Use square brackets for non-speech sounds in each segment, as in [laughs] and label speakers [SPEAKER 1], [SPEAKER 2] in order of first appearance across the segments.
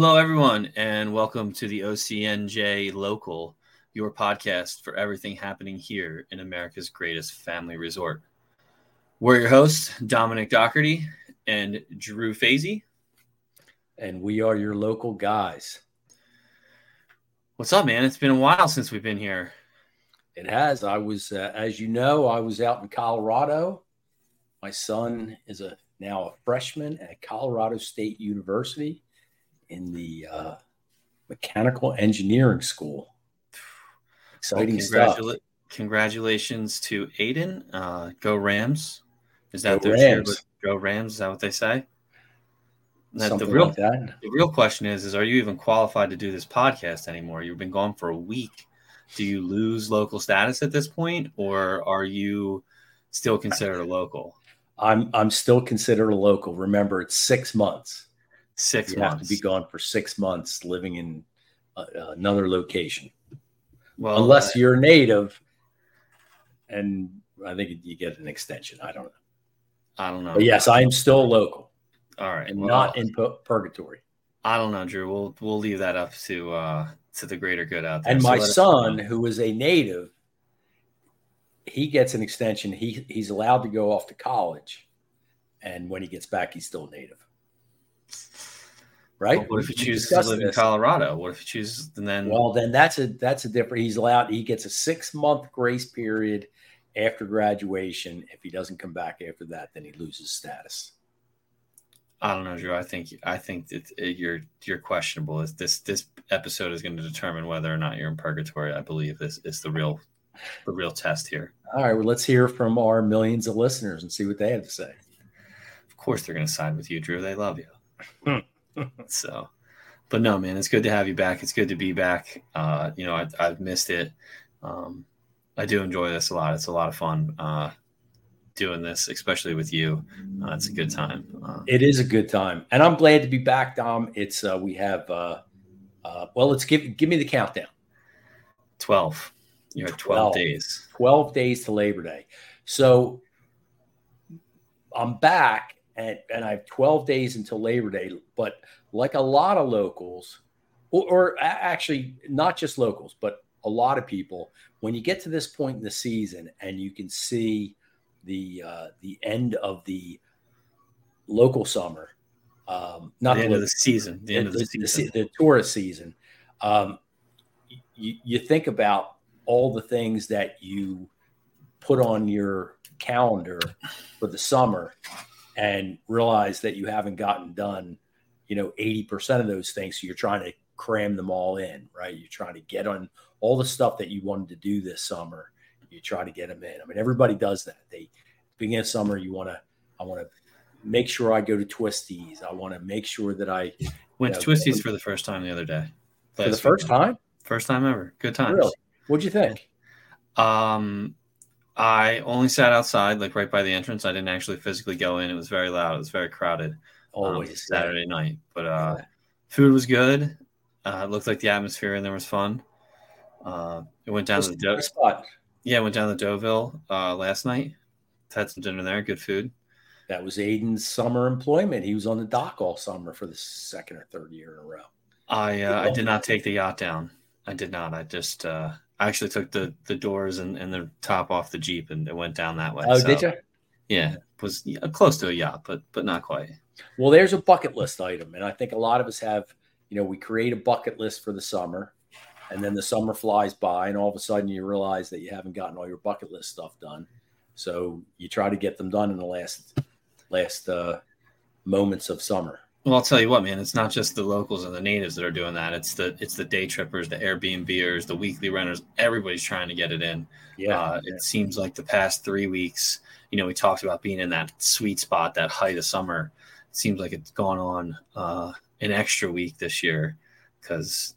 [SPEAKER 1] Hello, everyone, and welcome to the OCNJ Local, your podcast for everything happening here in America's greatest family resort. We're your hosts, Dominick Dougherty and Drew Fasy.
[SPEAKER 2] And we are your local guys.
[SPEAKER 1] What's up, man? It's been a while since we've been here.
[SPEAKER 2] It has. I was, uh, as you know, I was out in Colorado. My son is a now a freshman at Colorado State University in the uh, mechanical engineering school. Exciting well, congratula- stuff.
[SPEAKER 1] Congratulations to Aiden. Uh, go Rams. Is that go their Rams. Go Rams. Is that what they say? That the real like the real question is is are you even qualified to do this podcast anymore? You've been gone for a week. Do you lose local status at this point, or are you still considered a local?
[SPEAKER 2] I'm I'm still considered a local. Remember, it's six months.
[SPEAKER 1] Six
[SPEAKER 2] you
[SPEAKER 1] months.
[SPEAKER 2] Have to be gone for six months, living in uh, another location. Well, unless uh, you're native, and I think you get an extension. I don't know.
[SPEAKER 1] I don't know.
[SPEAKER 2] But yes, I am still local.
[SPEAKER 1] All right,
[SPEAKER 2] and well, not in purgatory.
[SPEAKER 1] I don't know, Drew. We'll we'll leave that up to uh to the greater good out there.
[SPEAKER 2] And so my son, who is a native, he gets an extension. He he's allowed to go off to college, and when he gets back, he's still native. Right?
[SPEAKER 1] Well, what if he chooses to live this. in Colorado? What if he chooses and then?
[SPEAKER 2] Well, then that's a that's a different. He's allowed. He gets a six month grace period after graduation. If he doesn't come back after that, then he loses status.
[SPEAKER 1] I don't know, Drew. I think I think that uh, you're you're questionable. This this episode is going to determine whether or not you're in purgatory. I believe this is the real the real test here.
[SPEAKER 2] All right, well, let's hear from our millions of listeners and see what they have to say.
[SPEAKER 1] Of course, they're going to side with you, Drew. They love you. Hmm. So, but no, man, it's good to have you back. It's good to be back. Uh, you know, I, I've missed it. Um, I do enjoy this a lot. It's a lot of fun. Uh, doing this, especially with you. Uh, it's a good time.
[SPEAKER 2] Uh, it is a good time, and I'm glad to be back, Dom. It's uh, we have uh, uh, well, let's give give me the countdown.
[SPEAKER 1] Twelve. You have 12, 12 days.
[SPEAKER 2] Twelve days to Labor Day. So I'm back, and and I have 12 days until Labor Day. But like a lot of locals, or, or actually not just locals, but a lot of people, when you get to this point in the season and you can see the uh, the end of the local summer, um,
[SPEAKER 1] not the, the end of the season, the, the end of the,
[SPEAKER 2] season, the, tourist season. Um, you, you think about all the things that you put on your calendar for the summer and realize that you haven't gotten done, you know, 80% of those things. So you're trying to cram them all in, right? You're trying to get on all the stuff that you wanted to do this summer you try to get them in. I mean, everybody does that. They beginning of summer, you want to, I want to make sure I go to Twisties. I want to make sure that I
[SPEAKER 1] went to Twisties for the first time the other day.
[SPEAKER 2] For the first time?
[SPEAKER 1] First time ever. Good times.
[SPEAKER 2] Really? What'd you think?
[SPEAKER 1] Um, I only sat outside, like right by the entrance. I didn't actually physically go in. It was very loud. It was very crowded. Um, Always um, Saturday night, but uh, yeah. food was good. Uh, it looked like the atmosphere in there was fun. Uh, it went down to the spot. Yeah, went down to Deauville uh, last night. Had some dinner there. Good food.
[SPEAKER 2] That was Aiden's summer employment. He was on the dock all summer for the second or third year in a row.
[SPEAKER 1] I uh, I did not take the yacht down. I did not. I just uh, I actually took the the doors and, and the top off the jeep and it went down that way.
[SPEAKER 2] Oh, so, did you?
[SPEAKER 1] Yeah, was close to a yacht, but but not quite.
[SPEAKER 2] Well, there's a bucket list item, and I think a lot of us have. You know, we create a bucket list for the summer, and then the summer flies by and all of a sudden you realize that you haven't gotten all your bucket list stuff done so you try to get them done in the last last uh, moments of summer
[SPEAKER 1] well i'll tell you what man it's not just the locals and the natives that are doing that it's the it's the day trippers the airbnbers the weekly renters everybody's trying to get it in yeah, uh, yeah. it seems like the past three weeks you know we talked about being in that sweet spot that height of summer it seems like it's gone on uh, an extra week this year because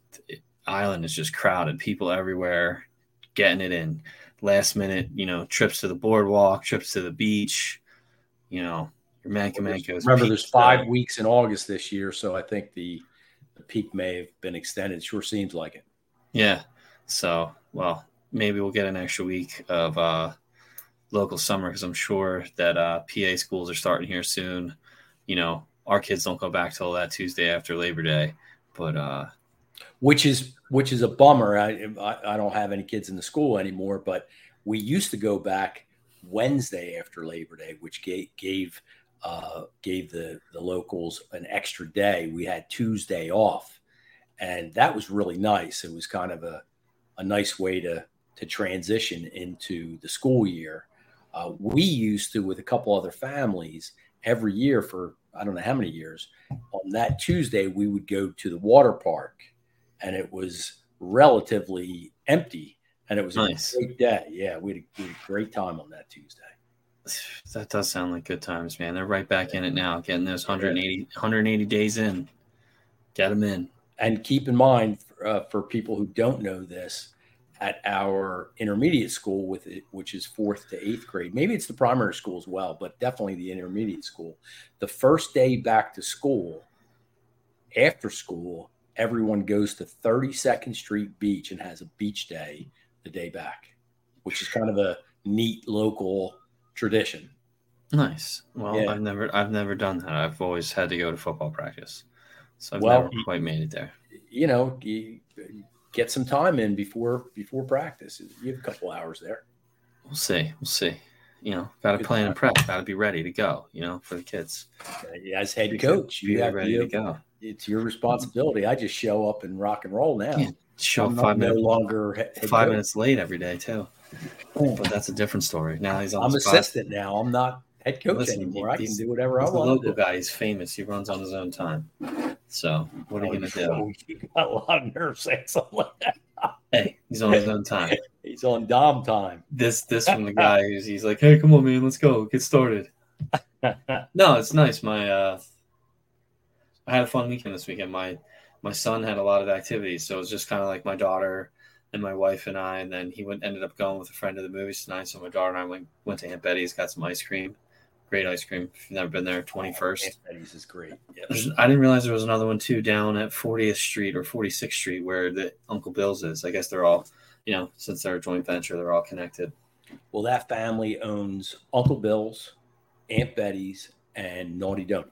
[SPEAKER 1] island is just crowded. People everywhere getting it in. Last minute, you know, trips to the boardwalk, trips to the beach. You know, your Manco & Manco's.
[SPEAKER 2] Remember, there's five weeks in August this year, so I think the the peak may have been extended. Sure seems like it.
[SPEAKER 1] Yeah. So, well, maybe we'll get an extra week of uh, local summer because I'm sure that uh, PA schools are starting here soon. You know, our kids don't go back till that Tuesday after Labor Day But uh,
[SPEAKER 2] which is which is a bummer. I, I, I don't have any kids in the school anymore, but we used to go back Wednesday after Labor Day, which gave gave uh, gave the the locals an extra day. We had Tuesday off, and that was really nice. It was kind of a a nice way to to transition into the school year. Uh, we used to, with a couple other families, every year for I don't know how many years. On that Tuesday, we would go to the water park, and it was relatively empty, and it was nice. a great day. Yeah, we had, a, we had a great time on that Tuesday. [sighs]
[SPEAKER 1] That does sound like good times, man. They're right back in it now, getting those 180, 180 days in. Get them in.
[SPEAKER 2] And keep in mind, uh, for people who don't know this, at our intermediate school with it, which is fourth to eighth grade. Maybe it's the primary school as well, but definitely the intermediate school. The first day back to school, after school, everyone goes to 32nd Street Beach and has a beach day the day back, which is kind of a neat local tradition.
[SPEAKER 1] Nice. Well, yeah. I've never I've never done that. I've always had to go to football practice. So I've well, never quite made it there.
[SPEAKER 2] You know, you, get some time in before before practice. You have a couple hours there.
[SPEAKER 1] We'll see. We'll see. You know, got to plan and prep. Got to be ready to go. You know, for the kids.
[SPEAKER 2] As head coach, you have to be
[SPEAKER 1] ready to go.
[SPEAKER 2] It's your responsibility. I just show up and rock and roll now. Yeah,
[SPEAKER 1] show up five minutes no longer five coach. minutes late every day too. But that's a different story. Now he's on.
[SPEAKER 2] I'm assistant now. I'm not head coach Listen, anymore. I can do whatever I want. The
[SPEAKER 1] local guy. He's famous. He runs on his own time. So what are you oh, gonna do?
[SPEAKER 2] You got a lot of nerve saying something like that.
[SPEAKER 1] Hey, he's on his own time. [laughs]
[SPEAKER 2] he's on Dom time.
[SPEAKER 1] This this from the [laughs] guy who's he's like, hey, come on, man, let's go, get started. [laughs] no, it's nice. My uh, I had a fun weekend this weekend. My my son had a lot of activities, so it was just kind of like my daughter and my wife and I, and then he went ended up going with a friend to the movies tonight. So my daughter and I went went to Aunt Betty's, got some ice cream, great ice cream. If you've never been there, 21st.
[SPEAKER 2] Eddie's is great. Yeah.
[SPEAKER 1] I didn't realize there was another one too down at 40th Street or 46th Street where the Uncle Bill's is. I guess they're all, you know, since they're a joint venture, they're all connected.
[SPEAKER 2] Well, that family owns Uncle Bill's, Aunt Betty's, and Naughty Donut.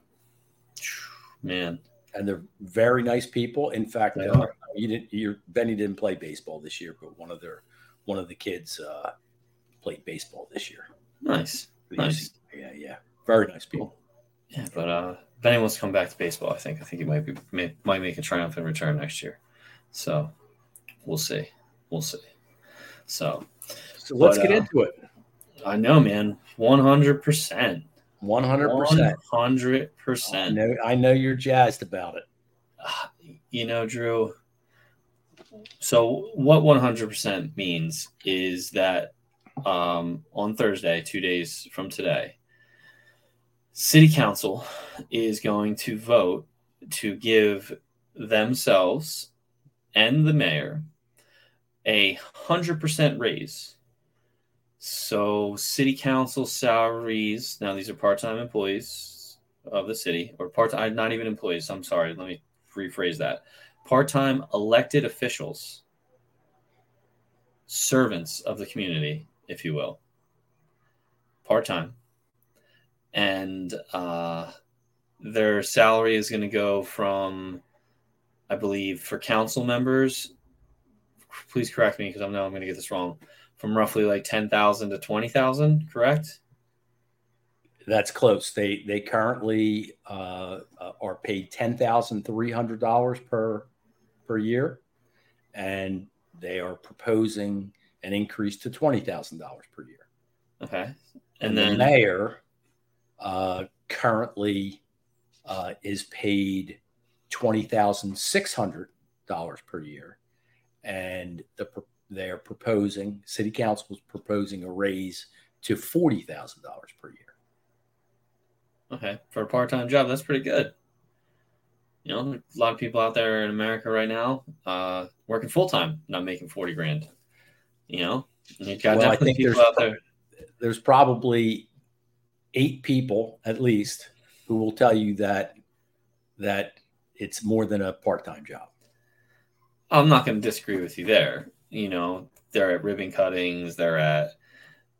[SPEAKER 1] Man.
[SPEAKER 2] And they're very nice people. In fact, uh, you didn't. Your Benny didn't play baseball this year, but one of their one of the kids uh, played baseball this year.
[SPEAKER 1] Nice, nice
[SPEAKER 2] yeah, yeah. Very nice people.
[SPEAKER 1] Yeah, but uh, anyone wants to come back to baseball, I think I think he might be may, might make a triumphant return next year. So we'll see, we'll see. So,
[SPEAKER 2] so let's but, get uh, into it.
[SPEAKER 1] I know, man. One hundred percent.
[SPEAKER 2] One hundred percent.
[SPEAKER 1] Hundred percent.
[SPEAKER 2] I know. You're jazzed about it. [sighs]
[SPEAKER 1] You know, Drew. So what one hundred percent means is that um, on Thursday, two days from today, city council is going to vote to give themselves and the mayor a hundred percent raise. So city council salaries now these are part-time employees of the city or part-time not even employees. I'm sorry, let me rephrase that. Part-time elected officials, servants of the community, if you will, part-time and uh, their salary is going to go from, I believe, for council members. Please correct me because I know I'm going to get this wrong. From roughly like ten thousand to twenty thousand, correct?
[SPEAKER 2] That's close. They they currently uh, uh are paid ten thousand three hundred dollars per per year, and they are proposing an increase to twenty thousand dollars per year.
[SPEAKER 1] Okay,
[SPEAKER 2] and, and then the mayor uh, currently uh, is paid twenty thousand six hundred dollars per year, and the they are proposing city council is proposing a raise to forty thousand dollars per year.
[SPEAKER 1] Okay, for a part time job, that's pretty good. You know, a lot of people out there in America right now uh, working full time, not making forty grand. You know, you got well, definitely people out there.
[SPEAKER 2] There's probably eight people at least who will tell you that that it's more than a part-time job.
[SPEAKER 1] I'm not going to disagree with you there. You know, they're at ribbon cuttings, they're at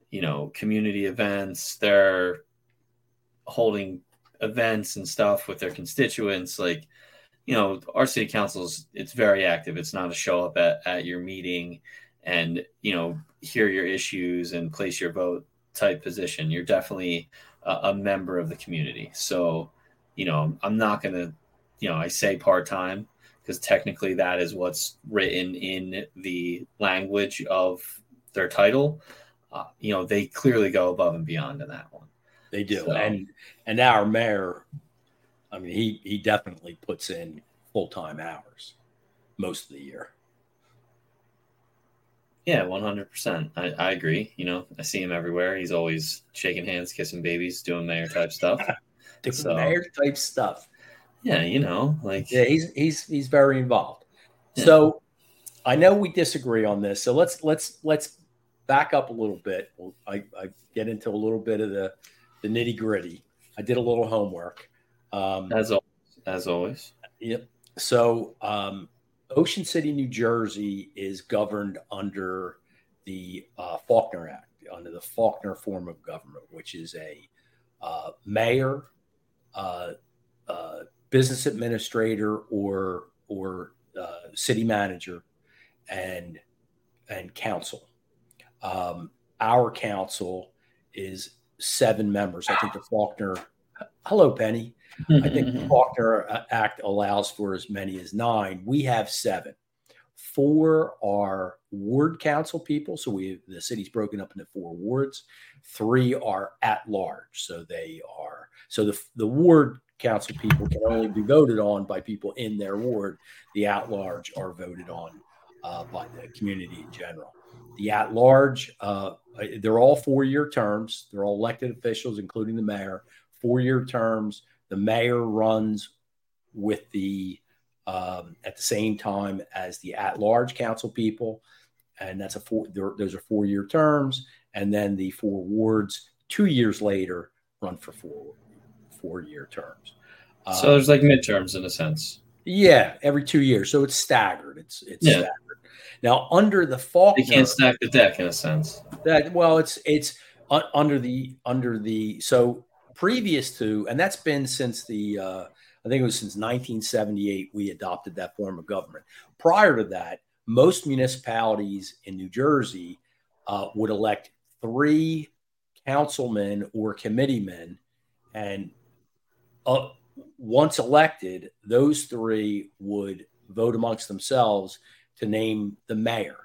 [SPEAKER 1] you know, community events, they're holding events and stuff with their constituents like you know, our city council's it's very active. It's not a show up at, at your meeting and you know hear your issues and place your vote type position. You're definitely a, a member of the community. So, you know, I'm not gonna, you know, I say part time because technically that is what's written in the language of their title. Uh, you know, they clearly go above and beyond in that one.
[SPEAKER 2] They do, so, and and our mayor, I mean, he he definitely puts in full time hours most of the year.
[SPEAKER 1] Yeah, one hundred percent. I I agree. You know, I see him everywhere. He's always shaking hands, kissing babies, doing mayor type stuff. [laughs]
[SPEAKER 2] so, mayor type stuff.
[SPEAKER 1] Yeah, you know, like
[SPEAKER 2] yeah, he's he's he's very involved. Yeah. So I know we disagree on this. So let's let's let's back up a little bit. I, I get into a little bit of the the nitty gritty. I did a little homework.
[SPEAKER 1] Um, as always, as always.
[SPEAKER 2] Yep. So, um, Ocean City, New Jersey, is governed under the uh, Faulkner Act, under the Faulkner form of government, which is a uh, mayor, uh, uh business administrator, or or uh, city manager, and and council. Um, our council is seven members. I think the Faulkner, hello, Penny. I think the [laughs] Faulkner uh, Act allows for as many as nine. We have seven. Four are ward council people. So we the city's broken up into four wards. Three are at large. So they are so the the ward council people can only be voted on by people in their ward. The at large are voted on uh, by the community in general. The at large, uh, they're all four year terms. They're all elected officials, including the mayor, four year terms. The mayor runs with the um, at the same time as the at large council people. And that's a four, those are four year terms. And then the four wards, two years later, run for four four year terms.
[SPEAKER 1] So um, there's like midterms in a sense.
[SPEAKER 2] Yeah, every two years. So it's staggered. It's it's yeah. staggered. Now, under the Faulkner,
[SPEAKER 1] you can't stack the deck in a sense.
[SPEAKER 2] That well, it's it's uh, under the under the so previous to, and that's been since the uh, I think it was since 1978 we adopted that form of government. Prior to that, most municipalities in New Jersey uh, would elect three councilmen or committeemen, and uh, once elected, those three would vote amongst themselves to name the mayor.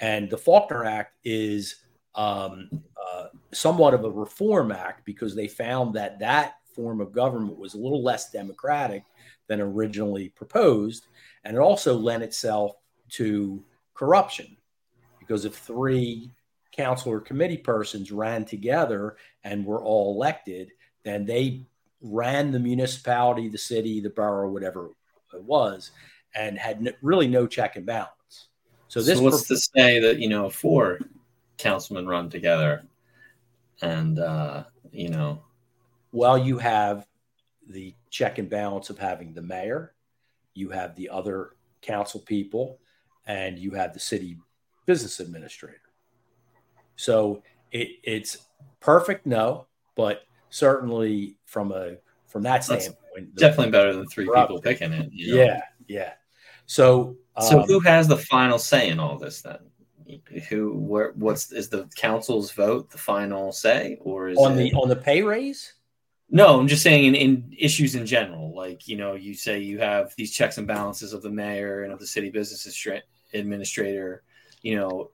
[SPEAKER 2] And the Faulkner Act is um, uh, somewhat of a reform act because they found that that form of government was a little less democratic than originally proposed. And it also lent itself to corruption because if three council or committee persons ran together and were all elected, then they ran the municipality, the city, the borough, whatever it was, and had really no check and balance.
[SPEAKER 1] So this so what's to say that you know four councilmen run together, and uh, you know,
[SPEAKER 2] well, you have the check and balance of having the mayor, you have the other council people, and you have the city business administrator. So it, it's perfect, no, but certainly from a from that standpoint,
[SPEAKER 1] definitely better than three people picking it.
[SPEAKER 2] You know? Yeah, yeah. So,
[SPEAKER 1] um, so who has the final say in all this then? Who, where, what's is the council's vote the final say, or is
[SPEAKER 2] on
[SPEAKER 1] it,
[SPEAKER 2] the on the pay raise?
[SPEAKER 1] No, I'm just saying in, in issues in general. Like you know, you say you have these checks and balances of the mayor and of the city business administrator. You know,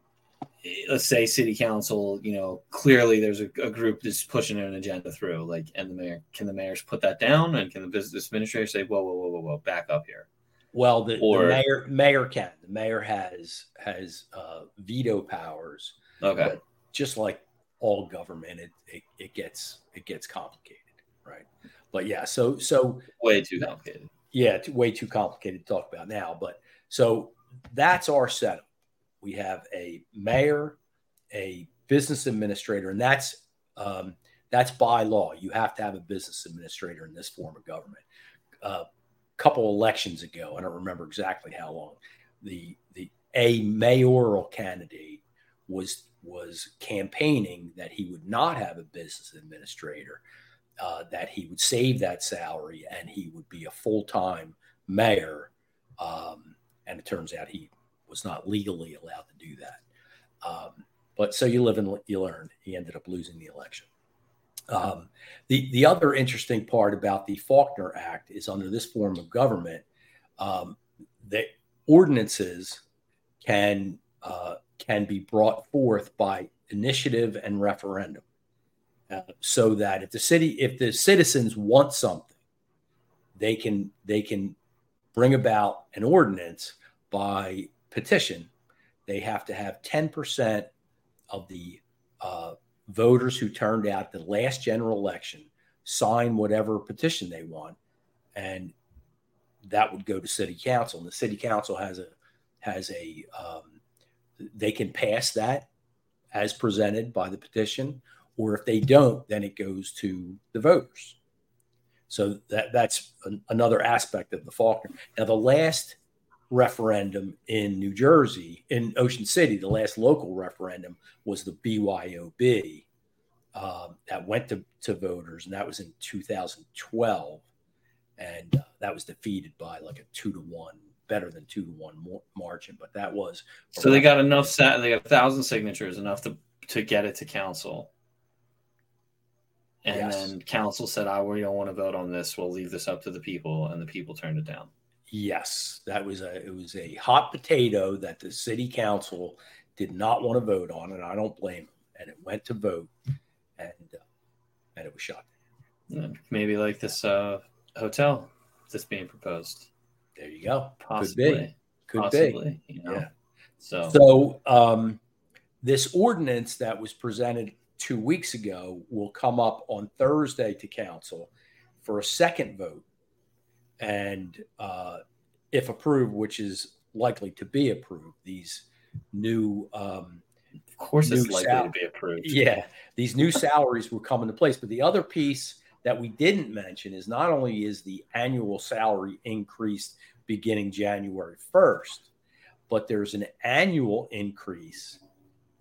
[SPEAKER 1] let's say city council. You know, clearly there's a, a group that's pushing an agenda through. Like, and the mayor can the mayors put that down, and can the business administrator say, "Whoa, whoa, whoa, whoa, whoa, back up here."
[SPEAKER 2] Well, the, or, the mayor mayor can. The mayor has has uh, veto powers.
[SPEAKER 1] Okay.
[SPEAKER 2] just like all government, it, it it gets it gets complicated, right? But yeah, so so
[SPEAKER 1] way too complicated.
[SPEAKER 2] Yeah, way too complicated to talk about now. But so that's our setup. We have a mayor, a business administrator, and that's um, that's by law. You have to have a business administrator in this form of government. Uh, couple elections ago, I don't remember exactly how long, the the a mayoral candidate was was campaigning that he would not have a business administrator, uh, that he would save that salary and he would be a full time mayor. Um, and it turns out he was not legally allowed to do that. Um, but so you live and you learn. He ended up losing the election. Um, the the other interesting part about the Faulkner Act is under this form of government, um, that ordinances can uh, can be brought forth by initiative and referendum, uh, so that if the city if the citizens want something, they can they can bring about an ordinance by petition. They have to have ten percent of the uh, voters who turned out the last general election sign whatever petition they want, and that would go to city council. And the city council has a has a um, they can pass that as presented by the petition, or if they don't, then it goes to the voters. So that that's an, another aspect of the Faulkner. Now, the last referendum in New Jersey, in Ocean City, the last local referendum was the BYOB um, that went to, to voters, and that was in 2012. And uh, that was defeated by like a two to one, better than two to one margin. But that was
[SPEAKER 1] so they got enough. Sat- they got a thousand signatures, enough to to get it to council. And yes. then council said, "I oh, we don't want to vote on this. We'll leave this up to the people," and the people turned it down.
[SPEAKER 2] Yes, that was a it was a hot potato that the city council did not want to vote on, and I don't blame them. And it went to vote, and uh, and it was shot.
[SPEAKER 1] Maybe like this uh, hotel that's being proposed.
[SPEAKER 2] There you go.
[SPEAKER 1] Possibly. Could be. Could Possibly, be. You know? Yeah.
[SPEAKER 2] So so um, this ordinance that was presented two weeks ago will come up on Thursday to council for a second vote and uh, if approved, which is likely to be approved, these new um,
[SPEAKER 1] of course it's likely sal- to be approved.
[SPEAKER 2] Yeah, these new salaries will come into place. But the other piece that we didn't mention is not only is the annual salary increased beginning January 1st, but there's an annual increase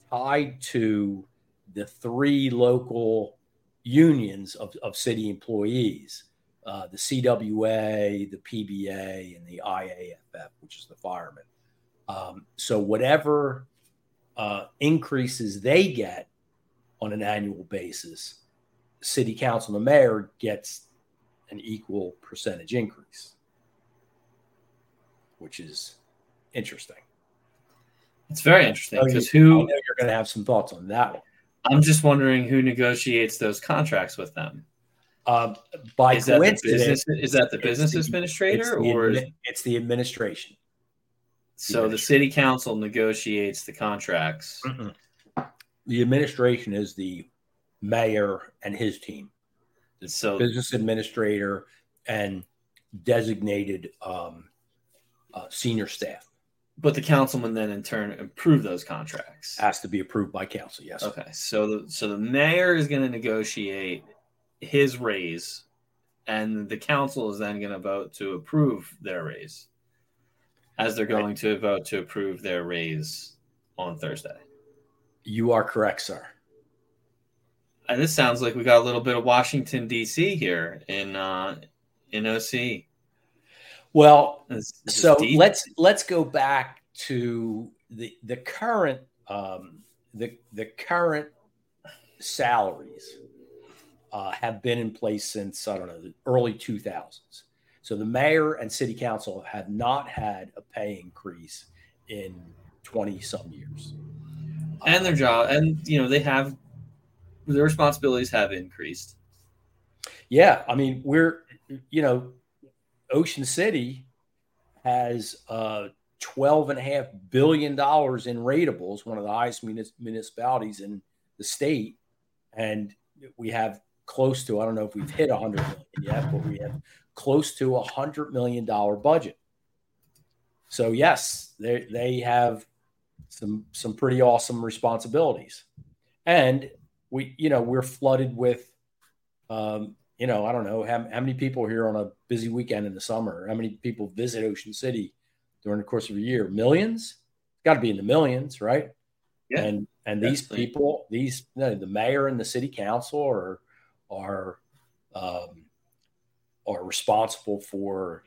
[SPEAKER 2] tied to the three local unions of, of city employees uh, the CWA, the PBA, and the IAFF, which is the firemen. Um, so whatever uh, increases they get on an annual basis, city council and the mayor gets an equal percentage increase, which is interesting.
[SPEAKER 1] It's very interesting because who
[SPEAKER 2] you're going to have some thoughts on that one.
[SPEAKER 1] I'm just wondering who negotiates those contracts with them.
[SPEAKER 2] Uh, by
[SPEAKER 1] is coincidence, that business, is that the business the, administrator
[SPEAKER 2] it's
[SPEAKER 1] or
[SPEAKER 2] the, it's the administration?
[SPEAKER 1] So the city council negotiates the contracts.
[SPEAKER 2] mm The administration is the mayor and his team. The so business administrator and designated um, uh, senior staff.
[SPEAKER 1] But the councilman then in turn approve those contracts.
[SPEAKER 2] Has to be approved by council. Yes.
[SPEAKER 1] Okay. So the so the mayor is going to negotiate his raise, and the council is then going to vote to approve their raise, as they're going right. to vote to approve their raise on Thursday.
[SPEAKER 2] You are correct, sir.
[SPEAKER 1] And this sounds like we got a little bit of Washington D.C. here in uh, in OC.
[SPEAKER 2] Well, this, this so let's let's go back to the the current um, the the current salaries uh, have been in place since, I don't know, the early 2000s. So the mayor and city council have not had a pay increase in 20 some years.
[SPEAKER 1] And their job, and, you know, they have, their responsibilities have increased.
[SPEAKER 2] Yeah. I mean, we're, you know, Ocean City has uh, twelve and a half billion dollars in ratables, one of the highest municipalities in the state, and we have close to, I don't know if we've hit 100 million yet, but we have close to a $100 million budget. So, yes, they, they have some, some pretty awesome responsibilities. And we, you know, we're flooded with, um, you know, I don't know how, how many people here on a busy weekend in the summer, how many people visit Ocean City during the course of a year? Millions? Got to be in the millions, right? Yeah, and and these people, these you know, the mayor and the city council are are um, are responsible for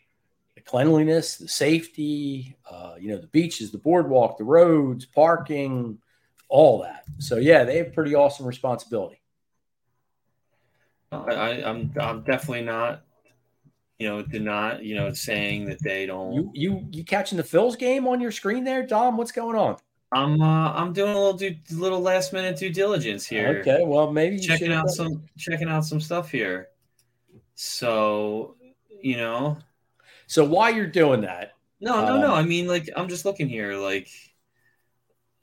[SPEAKER 2] the cleanliness, the safety, uh, you know, the beaches, the boardwalk, the roads, parking, all that. So yeah, they have pretty awesome responsibility.
[SPEAKER 1] I, I'm I'm definitely not, you know, do not, you know, saying that they don't.
[SPEAKER 2] You you you catching the Phils game on your screen there, Dom? What's going on?
[SPEAKER 1] I'm uh, I'm doing a little due, little last minute due diligence here.
[SPEAKER 2] Okay, well maybe
[SPEAKER 1] checking out some checking out some stuff here. So, you know.
[SPEAKER 2] So while you're doing that,
[SPEAKER 1] no, no, um, no. I mean, like I'm just looking here, like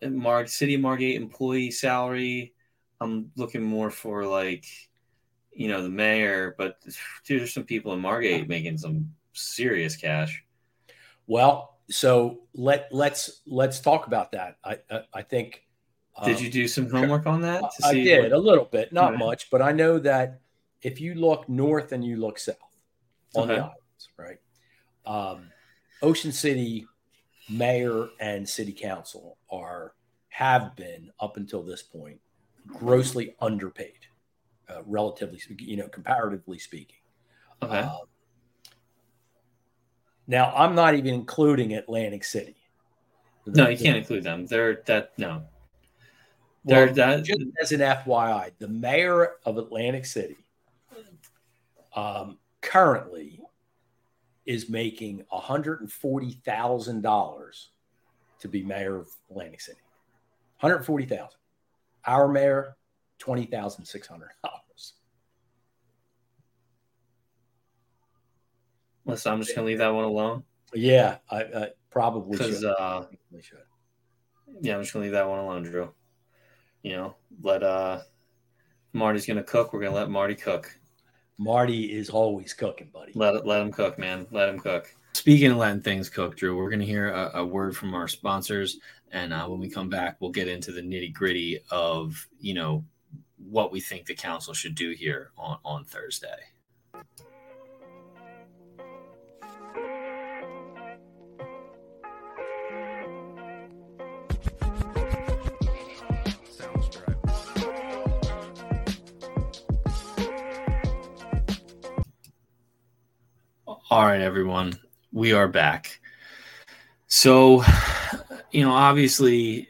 [SPEAKER 1] Mark City Margate employee salary. I'm looking more for like, you know, the mayor, but dude, there's some people in Margate making some serious cash.
[SPEAKER 2] Well, so let let's let's talk about that. I I, I think.
[SPEAKER 1] Did um, you do some homework on that?
[SPEAKER 2] I did what, a little bit, not okay. much, but I know that if you look north and you look south on the islands, right? Um, Ocean City mayor and city council are have been up until this point grossly underpaid, uh, relatively, you know, comparatively speaking. Okay. Uh, now, I'm not even including Atlantic City.
[SPEAKER 1] No, you can't include them. They're that no. They're
[SPEAKER 2] well, that just as an FYI, the mayor of Atlantic City um, currently is making $140,000 to be mayor of Atlantic City. 140,000. Our mayor, $20,600. [laughs]
[SPEAKER 1] Listen, I'm just gonna leave that one alone.
[SPEAKER 2] Yeah, I, I probably
[SPEAKER 1] should. Uh, should. Yeah, I'm just gonna leave that one alone, Drew. You know, let uh Marty's gonna cook. We're gonna let Marty cook.
[SPEAKER 2] Marty is always cooking, buddy.
[SPEAKER 1] Let let him cook, man. Let him cook. Speaking of letting things cook, Drew, we're gonna hear a, a word from our sponsors, and uh, when we come back, we'll get into the nitty gritty of you know what we think the council should do here on on Thursday. All right, everyone, we are back. So, you know, obviously,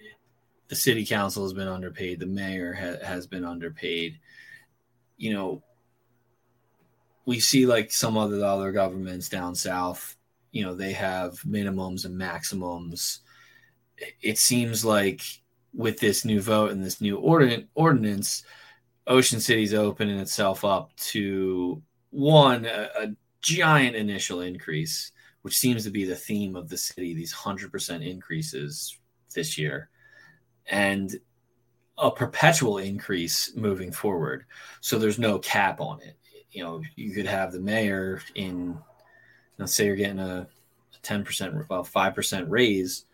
[SPEAKER 1] the city council has been underpaid. The mayor ha- has been underpaid. You know, we see like some other other governments down south. You know, they have minimums and maximums. It seems like with this new vote and this new ordin- ordinance, Ocean City's opening itself up to one a, a giant initial increase, which seems to be the theme of the city, these 100% increases this year, and a perpetual increase moving forward. So there's no cap on it. You know, you could have the mayor in, let's say you're getting a 10%, well, 5% raise,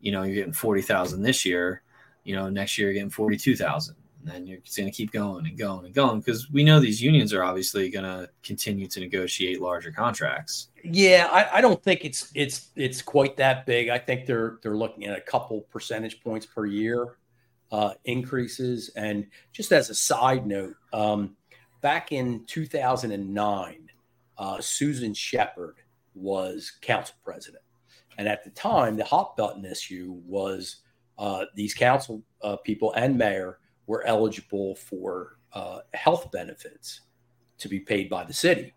[SPEAKER 1] you know, you're getting 40,000 this year, you know, next year you're getting 42,000 and then you're going to keep going and going and going because we know these unions are obviously going to continue to negotiate larger contracts.
[SPEAKER 2] Yeah, I, I, don't think it's it's it's quite that big. I think they're they're looking at a couple percentage points per year uh, increases. And just as a side note, um, back in 2009, uh, Susan Shepard was council president, and at the time, the hot button issue was uh, these council uh, people and mayor were eligible for uh, health benefits to be paid by the city.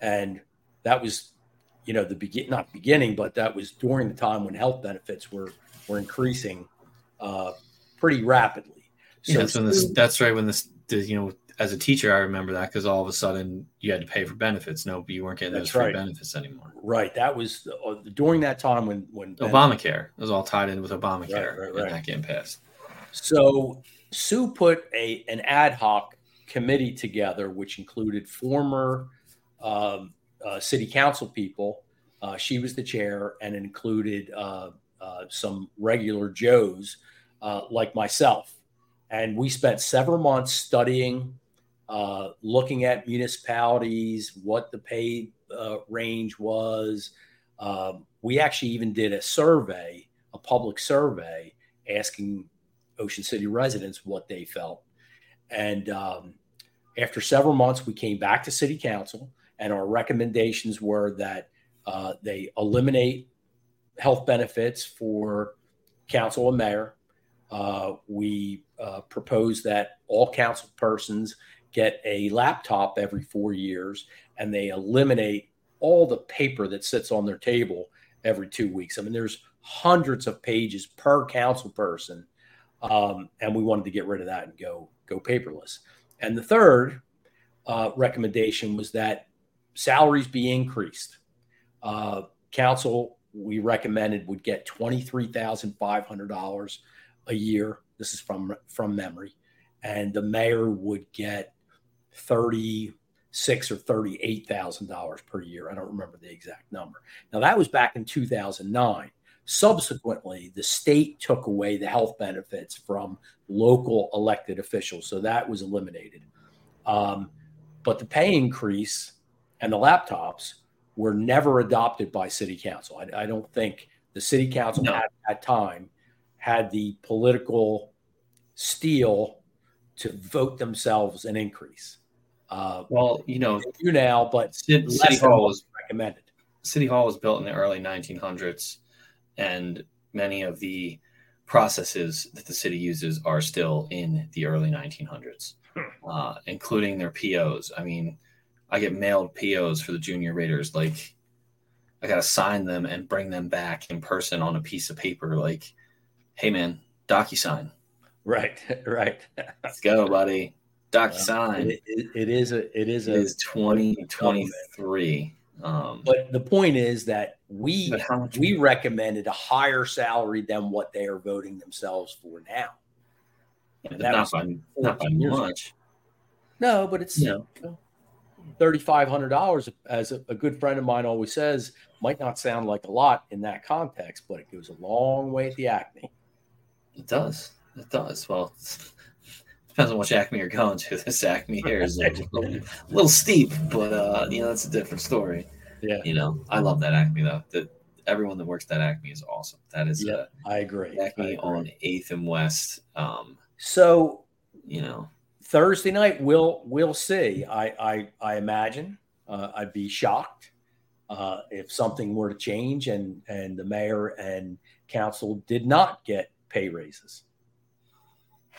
[SPEAKER 2] And that was, you know, the begin not beginning, but that was during the time when health benefits were were increasing uh, pretty rapidly.
[SPEAKER 1] So yeah, that's when this. That's right when this. You know, as a teacher, I remember that because all of a sudden you had to pay for benefits. No, you weren't getting those free right. benefits anymore.
[SPEAKER 2] Right. That was uh, during that time when when
[SPEAKER 1] Obamacare it was all tied in with Obamacare right, right, right. and that getting passed.
[SPEAKER 2] So Sue put a an ad hoc committee together, which included former um, uh, city council people. Uh, she was the chair, and included uh, uh some regular Joes uh, like myself. And we spent several months studying, uh, looking at municipalities, what the pay range was. Um, we actually even did a survey, a public survey, asking Ocean City residents what they felt. And um, after several months, we came back to City Council, and our recommendations were that Uh, they eliminate health benefits for council and mayor. Uh, we uh, propose that all council persons get a laptop every four years and they eliminate all the paper that sits on their table every two weeks. I mean, there's hundreds of pages per council person. Um, and we wanted to get rid of that and go go paperless. And the third uh, recommendation was that salaries be increased. Uh, council we recommended would get twenty three thousand five hundred dollars a year. This is from from memory, and the mayor would get thirty six or thirty eight thousand dollars per year. I don't remember the exact number. Now that was back in two thousand nine. Subsequently, the state took away the health benefits from local elected officials, so that was eliminated. Um, but the pay increase and the laptops were never adopted by city council. I, I don't think the city council no. at that time had the political steel to vote themselves an increase.
[SPEAKER 1] Uh, well, you know,
[SPEAKER 2] you now, but
[SPEAKER 1] City, City Hall was recommended. City Hall was built in the early 1900s, and many of the processes that the city uses are still in the early 1900s, hmm. uh, including their POs. I mean, I get mailed POs for the junior raiders. Like I gotta sign them and bring them back in person on a piece of paper. Like, hey man, DocuSign.
[SPEAKER 2] Right, [laughs] right.
[SPEAKER 1] Let's go, buddy. DocuSign.
[SPEAKER 2] It, it, it is a it is
[SPEAKER 1] it a is twenty twenty three. Um,
[SPEAKER 2] but the point is that we we recommended a higher salary than what they are voting themselves for now.
[SPEAKER 1] Yeah, not by, not by much.
[SPEAKER 2] No, but it's you know, $3,500, as a, a, good friend of mine always says, might not sound like a lot in that context, but it goes a long way at the Acme.
[SPEAKER 1] It does. It does. Well, depends on which Acme you're going to. This Acme here is a [laughs] little, a little steep, but uh, you know that's a different story.
[SPEAKER 2] Yeah.
[SPEAKER 1] You know, I love that Acme though. That everyone that works that Acme is awesome. That is.
[SPEAKER 2] Yeah, uh, I agree.
[SPEAKER 1] Acme
[SPEAKER 2] I agree.
[SPEAKER 1] on Eighth and West. Um,
[SPEAKER 2] so
[SPEAKER 1] you know,
[SPEAKER 2] Thursday night, we'll we'll see. I I, I imagine uh, I'd be shocked uh, if something were to change and and the mayor and council did not get pay raises.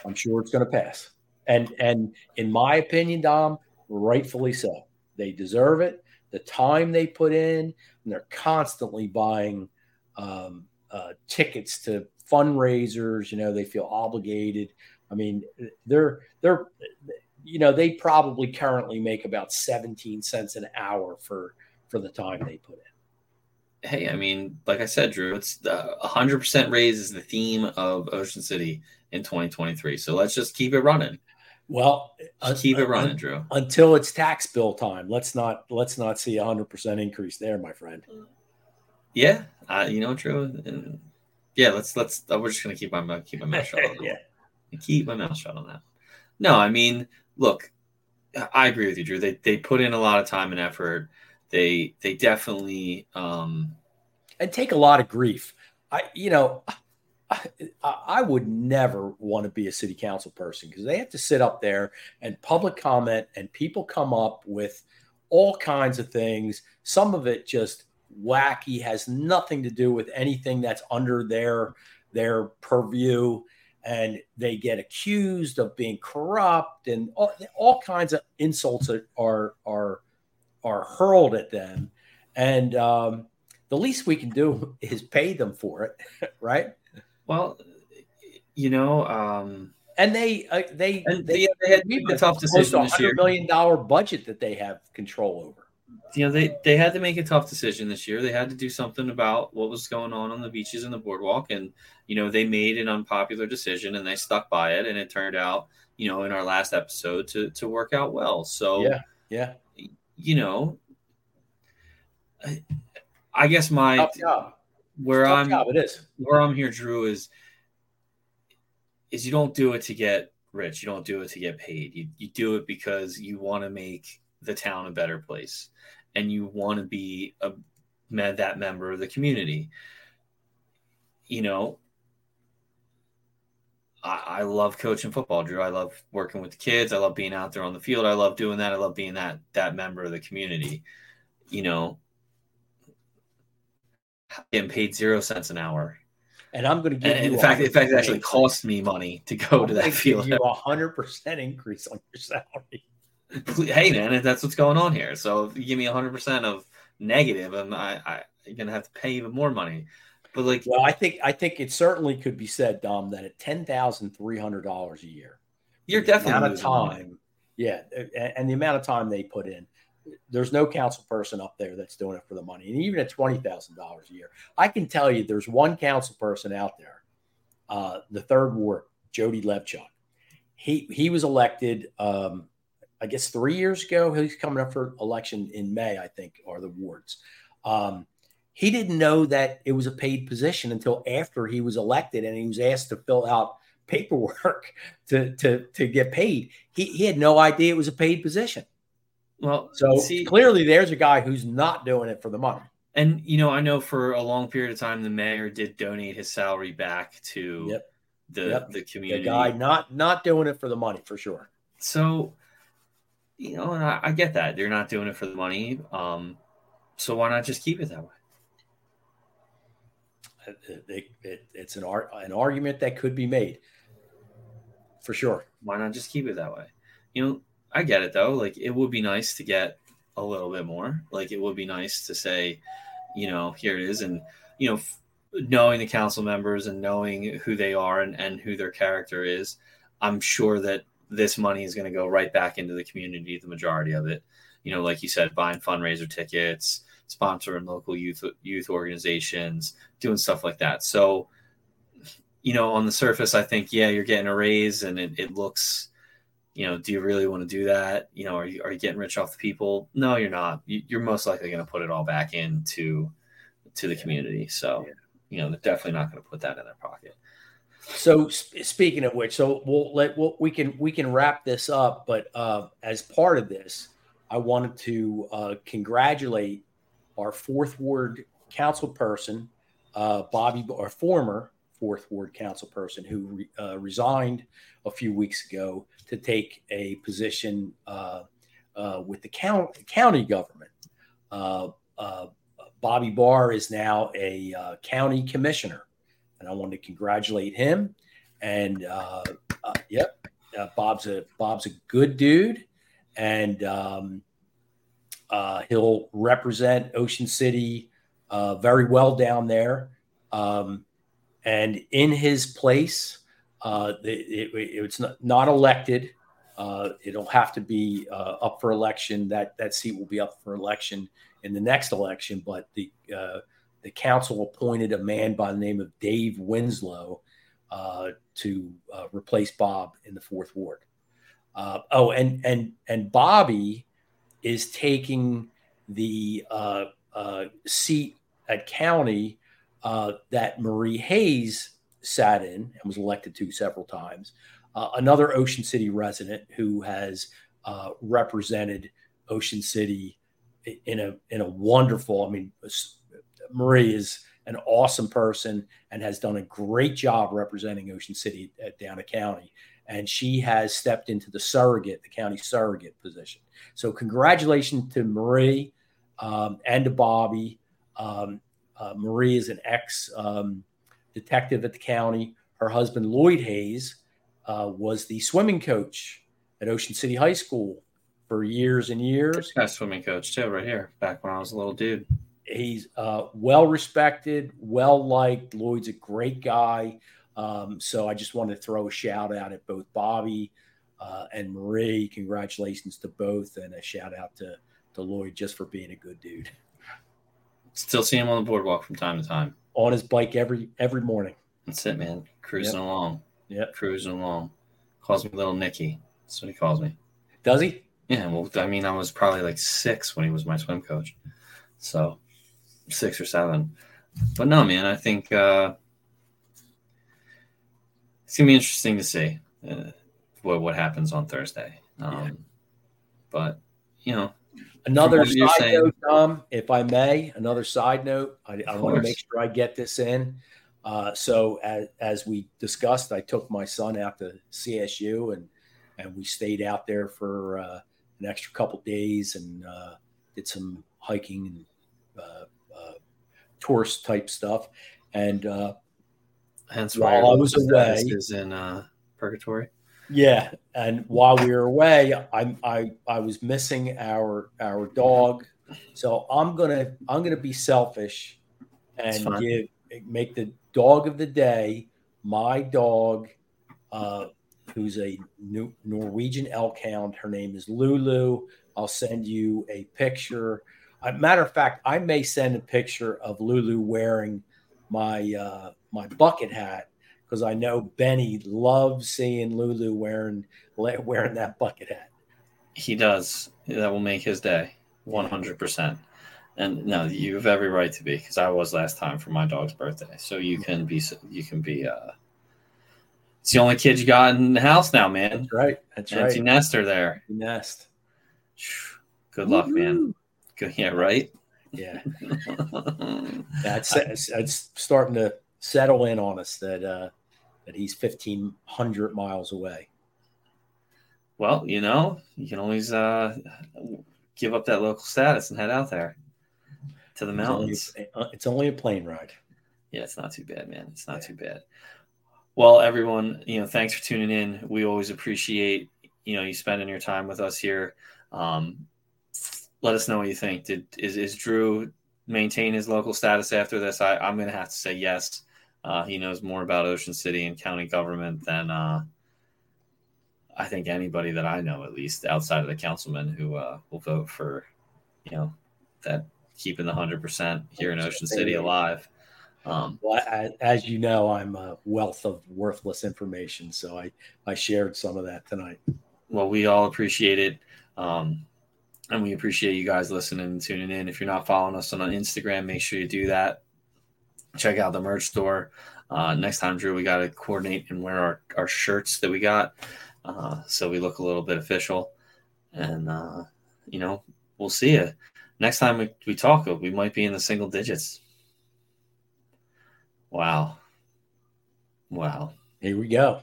[SPEAKER 2] I'm sure it's going to pass, and and in my opinion, Dom, rightfully so. They deserve it. The time they put in, and they're constantly buying um, uh, tickets to fundraisers. You know, they feel obligated. I mean, they're they're you know they probably currently make about 17 cents an hour for for the time they put in.
[SPEAKER 1] Hey, I mean, like I said, Drew, it's the 100% raise is the theme of Ocean City in 2023. So let's just keep it running.
[SPEAKER 2] Well,
[SPEAKER 1] uh, keep it running, Drew.
[SPEAKER 2] Until it's tax bill time. Let's not let's not see a hundred percent increase there, my friend.
[SPEAKER 1] Yeah, uh, you know, Drew. And yeah, let's let's. Uh, we're just gonna keep my keep my mouth shut. [laughs] yeah keep my mouth shut on that. No, I mean, look, I agree with you, Drew. They they put in a lot of time and effort. They they definitely um
[SPEAKER 2] and take a lot of grief. I you know I, would never want to be a city council person because they have to sit up there and public comment and people come up with all kinds of things. Some of it just wacky, has nothing to do with anything that's under their their purview and they get accused of being corrupt and all, all kinds of insults are are are hurled at them and um, the least we can do [laughs] is pay them for it [laughs] right
[SPEAKER 1] well you know um,
[SPEAKER 2] and they uh, they
[SPEAKER 1] and they, they, had made a tough decision
[SPEAKER 2] this year. million dollar budget that they have control over
[SPEAKER 1] you know they they had to make a tough decision this year. They had to do something about what was going on on the beaches and the boardwalk, and you know they made an unpopular decision and they stuck by it, and it turned out you know in our last episode to to work out well. So
[SPEAKER 2] yeah, yeah,
[SPEAKER 1] you know, I, I guess my where I'm
[SPEAKER 2] job, it is.
[SPEAKER 1] where I'm here, Drew is is you don't do it to get rich. You don't do it to get paid. You you do it because you want to make the town a better place and you want to be a that member of the community. You know I, I love coaching football drew. I love working with the kids. I love being out there on the field. I love doing that. I love being that that member of the community. You know getting paid zero cents an hour.
[SPEAKER 2] And I'm going to give
[SPEAKER 1] and
[SPEAKER 2] you.
[SPEAKER 1] In fact, in fact, it actually cost me money to go
[SPEAKER 2] I'm
[SPEAKER 1] to that field.
[SPEAKER 2] You a hundred percent increase on your salary.
[SPEAKER 1] Hey man, that's what's going on here. So if you give me a hundred percent of negative, and I, I, I'm gonna have to pay even more money. But like,
[SPEAKER 2] well, I think I think it certainly could be said, Dom, that at ten thousand three hundred dollars a year,
[SPEAKER 1] you're definitely
[SPEAKER 2] amount of time. Money. Yeah, and the amount of time they put in, there's no council person up there that's doing it for the money. And even at twenty thousand dollars a year, I can tell you there's one council person out there, uh, the third ward, Jody Levchuk. He he was elected, um, I guess three years ago. He's coming up for election in May, I think, are the wards. Um, he didn't know that it was a paid position until after he was elected, and he was asked to fill out [laughs] paperwork to to to get paid. He he had no idea it was a paid position.
[SPEAKER 1] Well,
[SPEAKER 2] so see, clearly there's a guy who's not doing it for the money.
[SPEAKER 1] And you know, I know for a long period of time the mayor did donate his salary back to yep. the yep. the community.
[SPEAKER 2] The guy not not doing it for the money for sure.
[SPEAKER 1] So, you know, I, I, get that they're not doing it for the money. Um, so why not just keep it that way?
[SPEAKER 2] It, it, it, it's an art an argument that could be made for sure.
[SPEAKER 1] Why not just keep it that way? You know, I get it though. Like it would be nice to get a little bit more. Like it would be nice to say, you know, here it is, and you know, f- knowing the council members and knowing who they are and, and who their character is, I'm sure that this money is going to go right back into the community. The majority of it, you know, like you said, buying fundraiser tickets, sponsoring local youth youth organizations, doing stuff like that. So, you know, on the surface, I think yeah, you're getting a raise, and it, it looks you know, do you really want to do that? You know, are you, are you getting rich off the people? No, you're not. You, are most likely going to put it all back into to the community. So, yeah. you know, they're definitely not going to put that in their pocket.
[SPEAKER 2] So sp- speaking of which, so we'll let we'll, we can we can wrap this up. But uh, as part of this, I wanted to uh, congratulate our fourth ward council person, uh, Bobby, our former fourth ward council person who re, uh, resigned a few weeks ago to take a position uh, uh, with the count, county government. Uh, uh, Bobby Barr is now a county commissioner, and I want to congratulate him. And yep, Bob's a Bob's a good dude, and um, he'll represent Ocean City very well down there. Um, and in his place, uh, it, it, it's not, not elected. Uh, it'll have to be uh, up for election. That that seat will be up for election in the next election. But the uh, the council appointed a man by the name of Dave Winslow uh, to uh, replace Bob in the fourth ward. oh, and and and Bobby is taking the seat at county uh, that Marie Hayes sat in and was elected to several times. Uh, another Ocean City resident who has uh, represented Ocean City in a in a wonderful. I mean, Marie is an awesome person and has done a great job representing Ocean City at Downa County. And she has stepped into the surrogate, the county surrogate position. So, congratulations to Marie um, and to Bobby. Um, uh, Marie is an ex um, detective at the county. Her husband, Lloyd Hayes, uh, was the swimming coach at Ocean City High School for years and years.
[SPEAKER 1] Best swimming coach, too, right here, back when I was a little dude.
[SPEAKER 2] He's uh, well respected, well liked. Lloyd's a great guy. Um, so I just wanted to throw a shout out at both Bobby uh, and Marie. Congratulations to both, and a shout out to, to Lloyd just for being a good dude.
[SPEAKER 1] Still see him on the boardwalk from time to time.
[SPEAKER 2] On his bike every every morning.
[SPEAKER 1] That's it, man. Cruising yep. along.
[SPEAKER 2] Yeah.
[SPEAKER 1] Cruising along. Calls me little Nicky. That's what he calls me.
[SPEAKER 2] Does he?
[SPEAKER 1] Yeah. Well, I mean, I was probably like six when he was my swim coach. So six or seven. But no, man, I think uh, it's gonna be interesting to see uh, what what happens on Thursday. Um, yeah. But you know,
[SPEAKER 2] Another side saying. note, Dom, if I may, another side note. I, I want to make sure I get this in. Uh, so as, as we discussed, I took my son out to CSU and and we stayed out there for uh, an extra couple days and uh, did some hiking and uh, uh, tourist type stuff. And uh,
[SPEAKER 1] hence why I was away, is in uh, purgatory.
[SPEAKER 2] Yeah, and while we were away, I I I was missing our our dog, so I'm gonna I'm gonna be selfish and give make the dog of the day my dog, uh, who's a new Norwegian elk hound. Her name is Lulu. I'll send you a picture. Uh, matter of fact, I may send a picture of Lulu wearing my uh, my bucket hat because I know Benny loves seeing Lulu wearing wearing that bucket hat.
[SPEAKER 1] He does. That will make his day, one hundred percent. And no, you have every right to be because I was last time for my dog's birthday. So you can be you can be uh it's the only kid you got in the house now, man.
[SPEAKER 2] That's right. That's
[SPEAKER 1] Empty
[SPEAKER 2] right.
[SPEAKER 1] Empty nester there.
[SPEAKER 2] Nest.
[SPEAKER 1] Good luck, Woo-hoo. man. Good, yeah, right.
[SPEAKER 2] Yeah. [laughs] that's that's starting to settle in on us that uh that he's fifteen hundred miles away.
[SPEAKER 1] Well, you know, you can always uh give up that local status and head out there to the mountains.
[SPEAKER 2] It's only, uh, it's only a plane ride.
[SPEAKER 1] Yeah, it's not too bad, man. It's not yeah. too bad. Well, everyone, you know, thanks for tuning in. We always appreciate, you know, you spending your time with us here. Um, let us know what you think. Did is, is Drew maintain his local status after this? I, I'm going to have to say yes. Uh, he knows more about Ocean City and county government than uh, I think anybody that I know, at least outside of the councilman who uh, will vote for, you know, that keeping the hundred percent here in Ocean City alive.
[SPEAKER 2] Um, well, I, as you know, I'm a wealth of worthless information, so I I shared some of that tonight.
[SPEAKER 1] Well, we all appreciate it, um, and we appreciate you guys listening and tuning in. If you're not following us on Instagram, make sure you do that. Check out the merch store. Uh, next time, Drew, we got to coordinate and wear our, our shirts that we got, uh, so we look a little bit official. And uh, you know, we'll see you next time we, we talk. We might be in the single digits. Wow. Wow.
[SPEAKER 2] Here we go.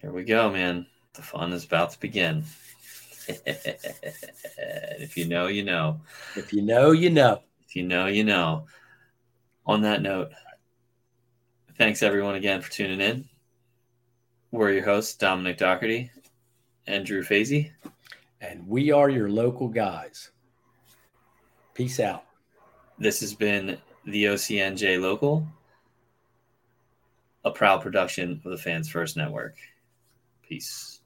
[SPEAKER 1] Here we go, man. The fun is about to begin. [laughs] if you know, you know.
[SPEAKER 2] If you know, you know.
[SPEAKER 1] If you know, you know on that note, thanks everyone again for tuning in. We're your hosts, Dominick Dougherty and Drew Fasy.
[SPEAKER 2] And we are your local guys. Peace out.
[SPEAKER 1] This has been the OCNJ Local, a proud production of the Fans First Network. Peace.